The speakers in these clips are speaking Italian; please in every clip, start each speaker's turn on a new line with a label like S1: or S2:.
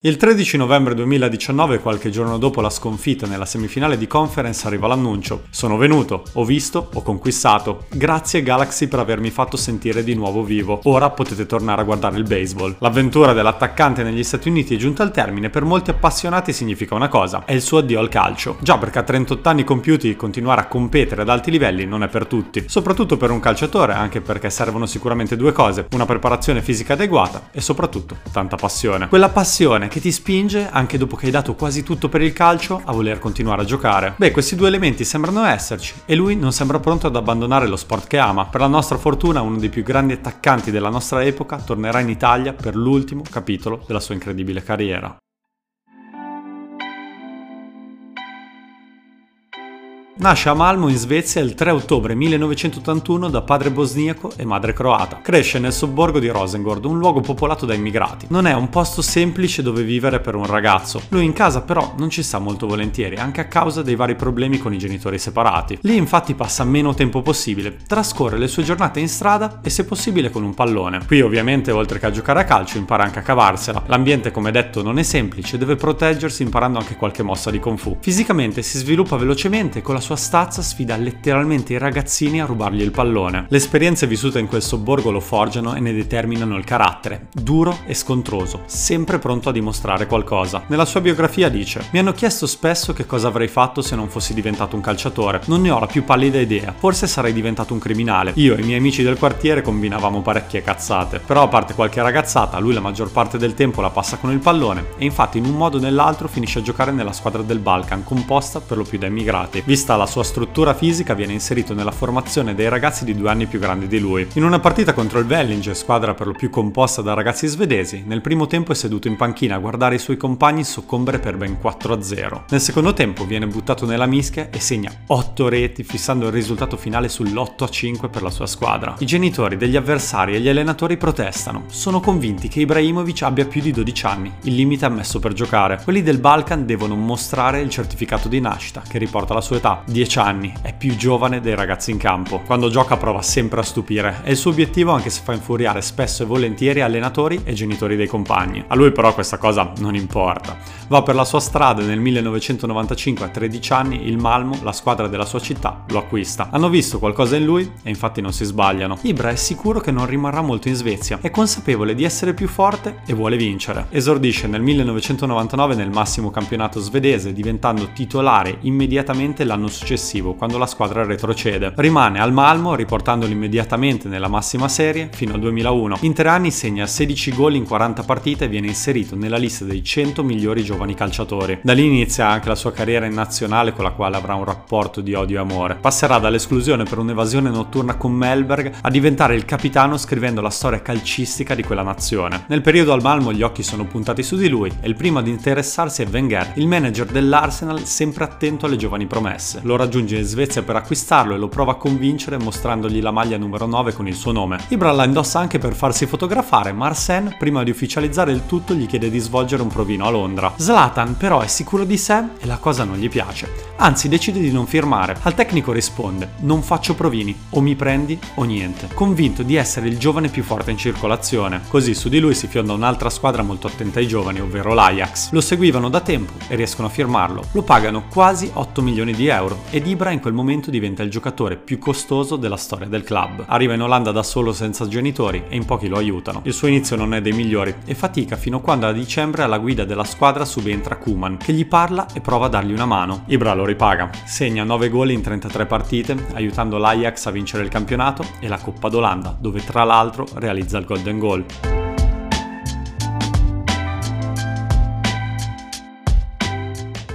S1: Il 13 novembre 2019, qualche giorno dopo la sconfitta nella semifinale di conference, arriva l'annuncio. Sono venuto, ho visto, ho conquistato. Grazie Galaxy per avermi fatto sentire di nuovo vivo. Ora potete tornare a guardare il baseball. L'avventura dell'attaccante negli Stati Uniti è giunta al termine, per molti appassionati significa una cosa, è il suo addio al calcio. Già perché a 38 anni compiuti continuare a competere ad alti livelli non è per tutti, soprattutto per un calciatore, anche perché servono sicuramente due cose, una preparazione fisica adeguata e soprattutto tanta passione. Quella passione che ti spinge, anche dopo che hai dato quasi tutto per il calcio, a voler continuare a giocare. Beh, questi due elementi sembrano esserci e lui non sembra pronto ad abbandonare lo sport che ama. Per la nostra fortuna, uno dei più grandi attaccanti della nostra epoca tornerà in Italia per l'ultimo capitolo della sua incredibile carriera. Nasce a Malmo in Svezia il 3 ottobre 1981 da padre bosniaco e madre croata. Cresce nel sobborgo di Rosengård, un luogo popolato da immigrati. Non è un posto semplice dove vivere per un ragazzo. Lui in casa però non ci sta molto volentieri, anche a causa dei vari problemi con i genitori separati. Lì infatti passa meno tempo possibile, trascorre le sue giornate in strada e se possibile con un pallone. Qui ovviamente oltre che a giocare a calcio impara anche a cavarsela. L'ambiente come detto non è semplice, deve proteggersi imparando anche qualche mossa di kung fu. Fisicamente si sviluppa velocemente con la sua stazza sfida letteralmente i ragazzini a rubargli il pallone. Le esperienze vissute in quel sobborgo lo forgiano e ne determinano il carattere, duro e scontroso, sempre pronto a dimostrare qualcosa. Nella sua biografia dice: Mi hanno chiesto spesso che cosa avrei fatto se non fossi diventato un calciatore. Non ne ho la più pallida idea. Forse sarei diventato un criminale. Io e i miei amici del quartiere combinavamo parecchie cazzate. Però a parte qualche ragazzata, lui la maggior parte del tempo la passa con il pallone e infatti in un modo o nell'altro finisce a giocare nella squadra del Balkan, composta per lo più da immigrati. Vista la sua struttura fisica viene inserito nella formazione dei ragazzi di due anni più grandi di lui. In una partita contro il Vellinge, squadra per lo più composta da ragazzi svedesi, nel primo tempo è seduto in panchina a guardare i suoi compagni soccombere per ben 4-0. Nel secondo tempo viene buttato nella mischia e segna 8 reti fissando il risultato finale sull'8-5 per la sua squadra. I genitori degli avversari e gli allenatori protestano, sono convinti che Ibrahimovic abbia più di 12 anni, il limite ammesso per giocare. Quelli del Balkan devono mostrare il certificato di nascita che riporta la sua età, 10 anni anni, è più giovane dei ragazzi in campo. Quando gioca prova sempre a stupire. È il suo obiettivo anche se fa infuriare spesso e volentieri allenatori e genitori dei compagni. A lui però questa cosa non importa. Va per la sua strada e nel 1995 a 13 anni il Malmo, la squadra della sua città, lo acquista. Hanno visto qualcosa in lui e infatti non si sbagliano. Ibra è sicuro che non rimarrà molto in Svezia, è consapevole di essere più forte e vuole vincere. Esordisce nel 1999 nel massimo campionato svedese diventando titolare immediatamente l'anno successivo successivo, quando la squadra retrocede. Rimane al Malmo, riportandolo immediatamente nella massima serie fino al 2001. In tre anni segna 16 gol in 40 partite e viene inserito nella lista dei 100 migliori giovani calciatori. Da lì inizia anche la sua carriera in nazionale con la quale avrà un rapporto di odio e amore. Passerà dall'esclusione per un'evasione notturna con Melberg a diventare il capitano scrivendo la storia calcistica di quella nazione. Nel periodo al Malmo gli occhi sono puntati su di lui e il primo ad interessarsi è Wenger, il manager dell'Arsenal sempre attento alle giovani promesse. Lo raggiunge in Svezia per acquistarlo e lo prova a convincere mostrandogli la maglia numero 9 con il suo nome. Ibra la indossa anche per farsi fotografare, ma Arsène, prima di ufficializzare il tutto, gli chiede di svolgere un provino a Londra. Zlatan però è sicuro di sé e la cosa non gli piace. Anzi, decide di non firmare. Al tecnico risponde: Non faccio provini, o mi prendi o niente. Convinto di essere il giovane più forte in circolazione. Così su di lui si fionda un'altra squadra molto attenta ai giovani, ovvero l'Ajax. Lo seguivano da tempo e riescono a firmarlo. Lo pagano quasi 8 milioni di euro ed Ibra in quel momento diventa il giocatore più costoso della storia del club. Arriva in Olanda da solo senza genitori e in pochi lo aiutano. Il suo inizio non è dei migliori e fatica fino a quando a dicembre alla guida della squadra subentra Kuman, che gli parla e prova a dargli una mano. Ibra lo ripaga, segna 9 gol in 33 partite, aiutando l'Ajax a vincere il campionato e la Coppa d'Olanda, dove tra l'altro realizza il Golden Goal.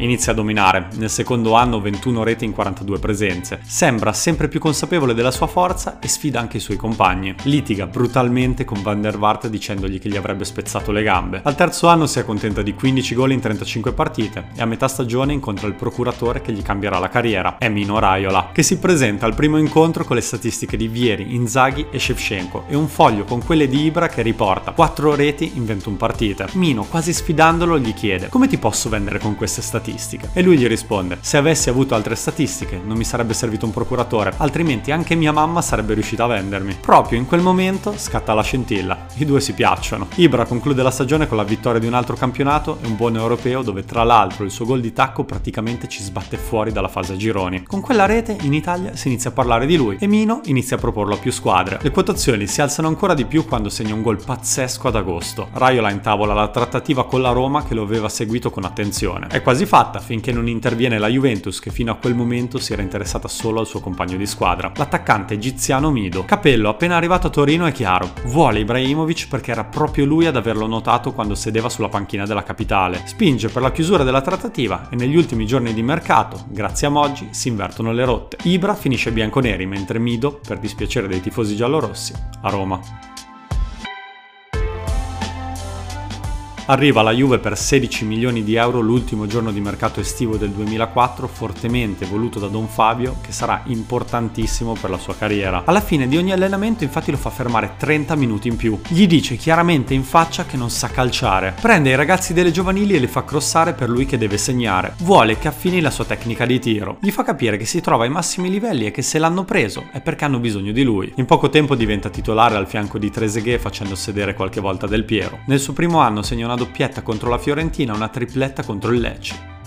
S1: Inizia a dominare, nel secondo anno 21 reti in 42 presenze. Sembra sempre più consapevole della sua forza e sfida anche i suoi compagni. Litiga brutalmente con Van der Vaart dicendogli che gli avrebbe spezzato le gambe. Al terzo anno si accontenta di 15 gol in 35 partite e a metà stagione incontra il procuratore che gli cambierà la carriera, Emino Raiola, che si presenta al primo incontro con le statistiche di Vieri, Inzaghi e Shevchenko e un foglio con quelle di Ibra che riporta 4 reti in 21 partite. Mino, quasi sfidandolo, gli chiede come ti posso vendere con queste statistiche? Statistiche. E lui gli risponde, se avessi avuto altre statistiche non mi sarebbe servito un procuratore, altrimenti anche mia mamma sarebbe riuscita a vendermi. Proprio in quel momento scatta la scintilla, i due si piacciono. Ibra conclude la stagione con la vittoria di un altro campionato e un buon europeo dove tra l'altro il suo gol di tacco praticamente ci sbatte fuori dalla fase a gironi. Con quella rete in Italia si inizia a parlare di lui e Mino inizia a proporlo a più squadre. Le quotazioni si alzano ancora di più quando segna un gol pazzesco ad agosto. Raiola intavola la trattativa con la Roma che lo aveva seguito con attenzione. È quasi fatta finché non interviene la Juventus che fino a quel momento si era interessata solo al suo compagno di squadra, l'attaccante egiziano Mido. Capello, appena arrivato a Torino è chiaro, vuole Ibrahimovic perché era proprio lui ad averlo notato quando sedeva sulla panchina della capitale. Spinge per la chiusura della trattativa e negli ultimi giorni di mercato, grazie a Moggi, si invertono le rotte. Ibra finisce bianconeri mentre Mido, per dispiacere dei tifosi giallorossi, a Roma. Arriva la Juve per 16 milioni di euro l'ultimo giorno di mercato estivo del 2004, fortemente voluto da Don Fabio, che sarà importantissimo per la sua carriera. Alla fine di ogni allenamento infatti lo fa fermare 30 minuti in più. Gli dice chiaramente in faccia che non sa calciare. Prende i ragazzi delle giovanili e li fa crossare per lui che deve segnare. Vuole che affini la sua tecnica di tiro. Gli fa capire che si trova ai massimi livelli e che se l'hanno preso è perché hanno bisogno di lui. In poco tempo diventa titolare al fianco di Trezeguet facendo sedere qualche volta Del Piero. Nel suo primo anno segna una doppietta contro la Fiorentina una tripletta contro il Lecce.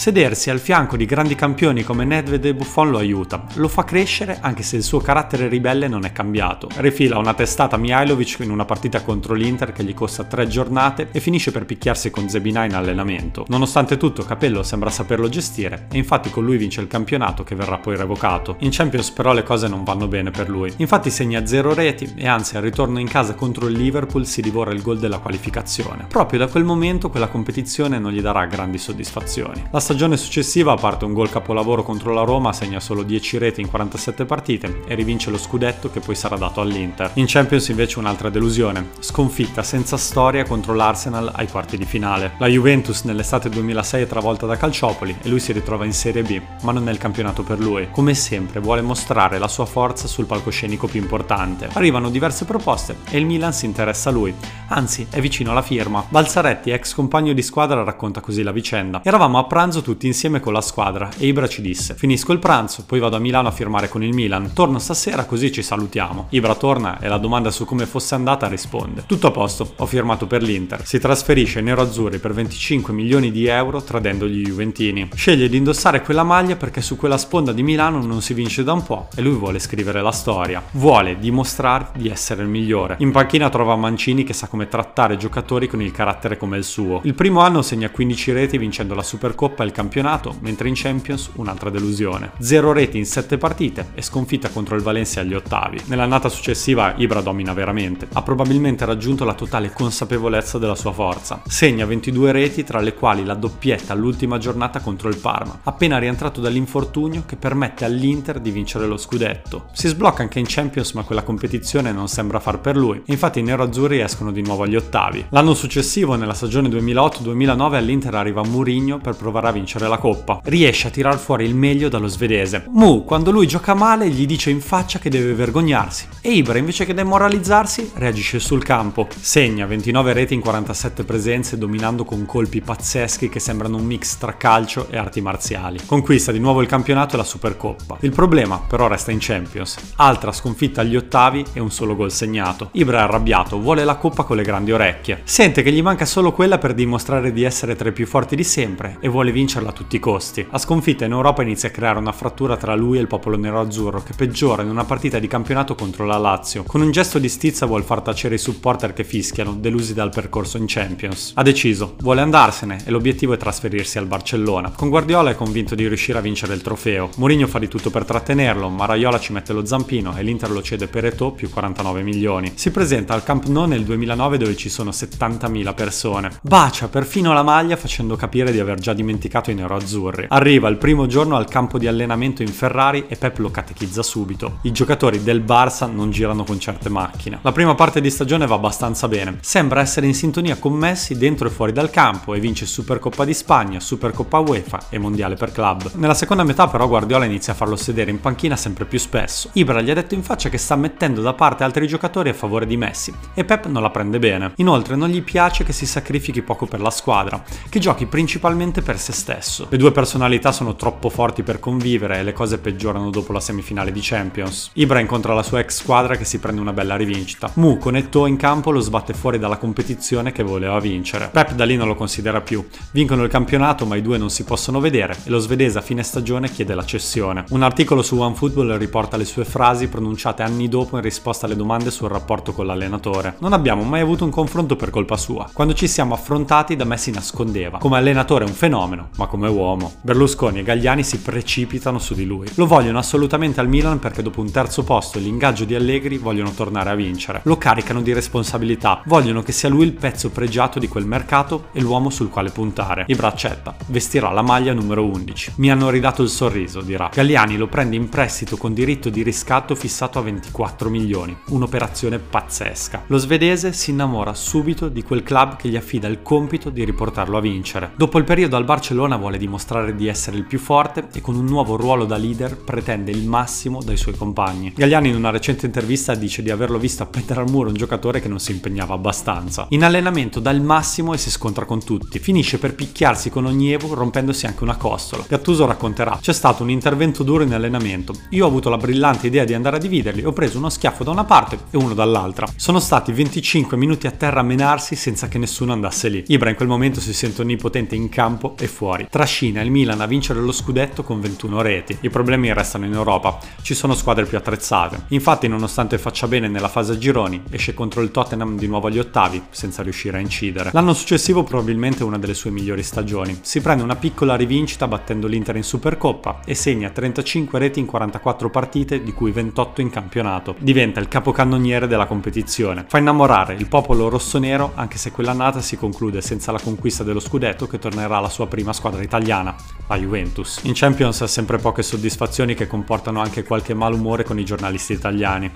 S1: Sedersi al fianco di grandi campioni come Nedved e Buffon lo aiuta, lo fa crescere anche se il suo carattere ribelle non è cambiato. Rifila una testata a Mihailovic in una partita contro l'Inter che gli costa tre giornate e finisce per picchiarsi con Zebina in allenamento. Nonostante tutto Capello sembra saperlo gestire e infatti con lui vince il campionato che verrà poi revocato. In Champions però le cose non vanno bene per lui. Infatti segna zero reti e anzi al ritorno in casa contro il Liverpool si divora il gol della qualificazione. Proprio da quel momento quella competizione non gli darà grandi soddisfazioni. La stagione successiva, parte un gol capolavoro contro la Roma, segna solo 10 reti in 47 partite e rivince lo scudetto che poi sarà dato all'Inter. In Champions invece un'altra delusione, sconfitta senza storia contro l'Arsenal ai quarti di finale. La Juventus nell'estate 2006 è travolta da Calciopoli e lui si ritrova in Serie B, ma non è il campionato per lui. Come sempre vuole mostrare la sua forza sul palcoscenico più importante. Arrivano diverse proposte e il Milan si interessa a lui, anzi è vicino alla firma. Balzaretti, ex compagno di squadra, racconta così la vicenda. Eravamo a pranzo tutti insieme con la squadra e Ibra ci disse finisco il pranzo, poi vado a Milano a firmare con il Milan, torno stasera così ci salutiamo. Ibra torna e la domanda su come fosse andata risponde tutto a posto, ho firmato per l'Inter. Si trasferisce nero-azzurri per 25 milioni di euro tradendo gli Juventini. Sceglie di indossare quella maglia perché su quella sponda di Milano non si vince da un po' e lui vuole scrivere la storia. Vuole dimostrare di essere il migliore. In panchina trova Mancini che sa come trattare giocatori con il carattere come il suo. Il primo anno segna 15 reti vincendo la Supercoppa e il campionato mentre in Champions un'altra delusione. Zero reti in sette partite e sconfitta contro il Valencia agli ottavi. Nell'annata successiva Ibra domina veramente. Ha probabilmente raggiunto la totale consapevolezza della sua forza. Segna 22 reti tra le quali la doppietta all'ultima giornata contro il Parma, appena rientrato dall'infortunio che permette all'Inter di vincere lo scudetto. Si sblocca anche in Champions ma quella competizione non sembra far per lui. Infatti i nero-azzurri escono di nuovo agli ottavi. L'anno successivo, nella stagione 2008-2009, all'Inter arriva Mourinho per provare a vincere la coppa. Riesce a tirar fuori il meglio dallo svedese. Mu, quando lui gioca male, gli dice in faccia che deve vergognarsi. E Ibra, invece che demoralizzarsi, reagisce sul campo. Segna 29 reti in 47 presenze, dominando con colpi pazzeschi che sembrano un mix tra calcio e arti marziali. Conquista di nuovo il campionato e la Supercoppa. Il problema, però, resta in Champions. Altra sconfitta agli ottavi e un solo gol segnato. Ibra è arrabbiato, vuole la coppa con le grandi orecchie. Sente che gli manca solo quella per dimostrare di essere tra i più forti di sempre e vuole vincerla tutti i costi. La sconfitta in Europa inizia a creare una frattura tra lui e il popolo nero-azzurro che peggiora in una partita di campionato contro la Lazio. Con un gesto di stizza vuol far tacere i supporter che fischiano, delusi dal percorso in Champions. Ha deciso, vuole andarsene e l'obiettivo è trasferirsi al Barcellona. Con Guardiola è convinto di riuscire a vincere il trofeo. Mourinho fa di tutto per trattenerlo, ma Raiola ci mette lo zampino e l'Inter lo cede per Eto'o più 49 milioni. Si presenta al Camp Nou nel 2009 dove ci sono 70.000 persone. Bacia perfino la maglia facendo capire di aver già dimenticato mercato i nero-azzurri. Arriva il primo giorno al campo di allenamento in Ferrari e Pep lo catechizza subito. I giocatori del Barça non girano con certe macchine. La prima parte di stagione va abbastanza bene. Sembra essere in sintonia con Messi dentro e fuori dal campo e vince Supercoppa di Spagna, Supercoppa UEFA e Mondiale per club. Nella seconda metà però Guardiola inizia a farlo sedere in panchina sempre più spesso. Ibra gli ha detto in faccia che sta mettendo da parte altri giocatori a favore di Messi e Pep non la prende bene. Inoltre non gli piace che si sacrifichi poco per la squadra, che giochi principalmente per se stesso. Le due personalità sono troppo forti per convivere e le cose peggiorano dopo la semifinale di Champions. Ibra incontra la sua ex squadra che si prende una bella rivincita. Mu con Eto'o in campo lo sbatte fuori dalla competizione che voleva vincere. Pep da lì non lo considera più. Vincono il campionato ma i due non si possono vedere e lo svedese a fine stagione chiede la cessione. Un articolo su OneFootball riporta le sue frasi pronunciate anni dopo in risposta alle domande sul rapporto con l'allenatore. Non abbiamo mai avuto un confronto per colpa sua. Quando ci siamo affrontati da me si nascondeva. Come allenatore è un fenomeno, ma come uomo. Berlusconi e Gagliani si precipitano su di lui. Lo vogliono assolutamente al Milan perché dopo un terzo posto e l'ingaggio di Allegri vogliono tornare a vincere. Lo caricano di responsabilità, vogliono che sia lui il pezzo pregiato di quel mercato e l'uomo sul quale puntare. Ibra accetta, vestirà la maglia numero 11. Mi hanno ridato il sorriso, dirà. Galliani lo prende in prestito con diritto di riscatto fissato a 24 milioni, un'operazione pazzesca. Lo svedese si innamora subito di quel club che gli affida il compito di riportarlo a vincere. Dopo il periodo al Barcellona vuole dimostrare di essere il più forte e con un nuovo ruolo da leader pretende il massimo dai suoi compagni. Galliani in una recente intervista dice di averlo visto appendere al muro un giocatore che non si impegnava abbastanza. In allenamento dà il massimo e si scontra con tutti. Finisce per picchiarsi con ogni Evo rompendosi anche una costola. Gattuso racconterà: "C'è stato un intervento duro in allenamento. Io ho avuto la brillante idea di andare a dividerli, ho preso uno schiaffo da una parte e uno dall'altra. Sono stati 25 minuti a terra a menarsi senza che nessuno andasse lì. Ibra in quel momento si sente onnipotente in campo e fuori. Trascina il Milan a vincere lo scudetto con 21 reti. I problemi restano in Europa. Ci sono squadre più attrezzate. Infatti, nonostante faccia bene nella fase a gironi, esce contro il Tottenham di nuovo agli ottavi senza riuscire a incidere. L'anno successivo probabilmente una delle sue migliori stagioni. Si prende una piccola rivincita battendo l'Inter in Supercoppa e segna 35 reti in 44 partite, di cui 28 in campionato. Diventa il capocannoniere della competizione. Fa innamorare il popolo rossonero anche se quell'annata si conclude senza la conquista dello scudetto che tornerà alla sua prima squadra italiana, la Juventus. In Champions ha sempre poche soddisfazioni che comportano anche qualche malumore con i giornalisti italiani.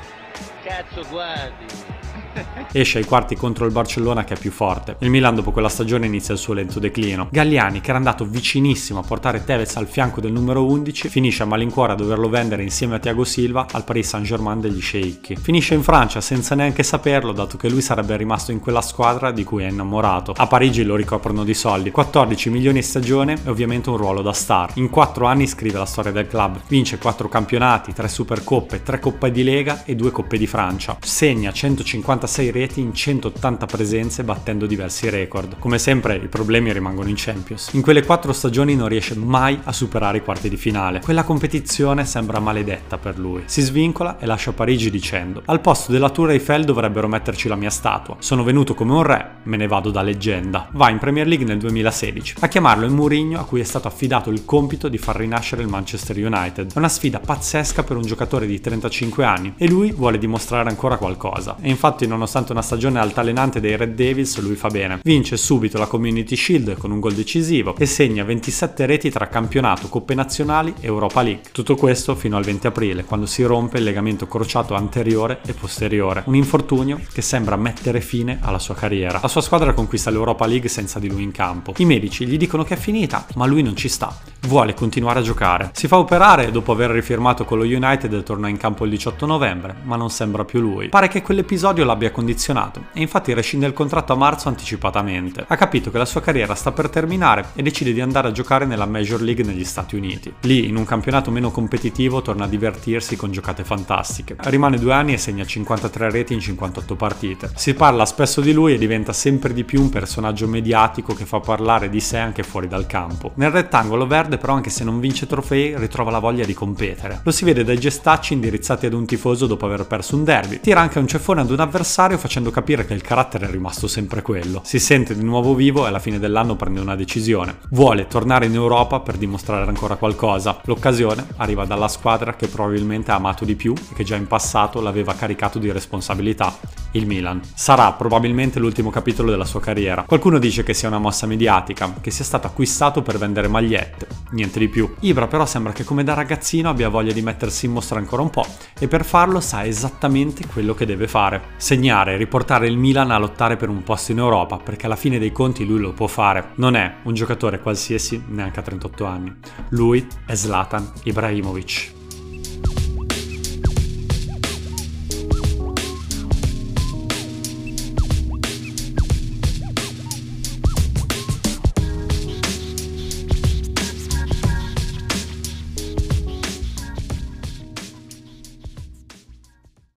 S1: Cazzo guardi! Esce ai quarti contro il Barcellona che è più forte. Il Milan dopo quella stagione inizia il suo lento declino. Galliani, che era andato vicinissimo a portare Tevez al fianco del numero 11, finisce a malincuore a doverlo vendere insieme a Thiago Silva al Paris Saint-Germain degli sceicchi. Finisce in Francia senza neanche saperlo, dato che lui sarebbe rimasto in quella squadra di cui è innamorato. A Parigi lo ricoprono di soldi, 14 milioni a stagione e ovviamente un ruolo da star. In 4 anni scrive la storia del club. Vince 4 campionati, 3 Supercoppe, 3 Coppe di Lega e 2 Coppe di Francia. Segna 150 56 reti in 180 presenze battendo diversi record. Come sempre i problemi rimangono in Champions. In quelle quattro stagioni non riesce mai a superare i quarti di finale. Quella competizione sembra maledetta per lui. Si svincola e lascia Parigi dicendo al posto della Tour Eiffel dovrebbero metterci la mia statua. Sono venuto come un re, me ne vado da leggenda. Va in Premier League nel 2016. A chiamarlo è Mourinho a cui è stato affidato il compito di far rinascere il Manchester United. È una sfida pazzesca per un giocatore di 35 anni e lui vuole dimostrare ancora qualcosa. E infatti non nonostante una stagione altalenante dei Red Devils, lui fa bene. Vince subito la Community Shield con un gol decisivo e segna 27 reti tra campionato, coppe nazionali e Europa League. Tutto questo fino al 20 aprile, quando si rompe il legamento crociato anteriore e posteriore, un infortunio che sembra mettere fine alla sua carriera. La sua squadra conquista l'Europa League senza di lui in campo. I medici gli dicono che è finita, ma lui non ci sta. Vuole continuare a giocare. Si fa operare e dopo aver rifirmato con lo United torna in campo il 18 novembre, ma non sembra più lui. Pare che quell'episodio l'abbia condizionato e infatti rescinde il contratto a marzo anticipatamente. Ha capito che la sua carriera sta per terminare e decide di andare a giocare nella Major League negli Stati Uniti. Lì, in un campionato meno competitivo, torna a divertirsi con giocate fantastiche. Rimane due anni e segna 53 reti in 58 partite. Si parla spesso di lui e diventa sempre di più un personaggio mediatico che fa parlare di sé anche fuori dal campo. Nel rettangolo verde perde, però anche se non vince trofei ritrova la voglia di competere. Lo si vede dai gestacci indirizzati ad un tifoso dopo aver perso un derby. Tira anche un ceffone ad un avversario facendo capire che il carattere è rimasto sempre quello. Si sente di nuovo vivo e alla fine dell'anno prende una decisione. Vuole tornare in Europa per dimostrare ancora qualcosa. L'occasione arriva dalla squadra che probabilmente ha amato di più e che già in passato l'aveva caricato di responsabilità il Milan. Sarà probabilmente l'ultimo capitolo della sua carriera. Qualcuno dice che sia una mossa mediatica, che sia stato acquistato per vendere magliette, niente di più. Ibra però sembra che come da ragazzino abbia voglia di mettersi in mostra ancora un po' e per farlo sa esattamente quello che deve fare. Segnare, riportare il Milan a lottare per un posto in Europa, perché alla fine dei conti lui lo può fare. Non è un giocatore qualsiasi neanche a 38 anni. Lui è Zlatan Ibrahimovic.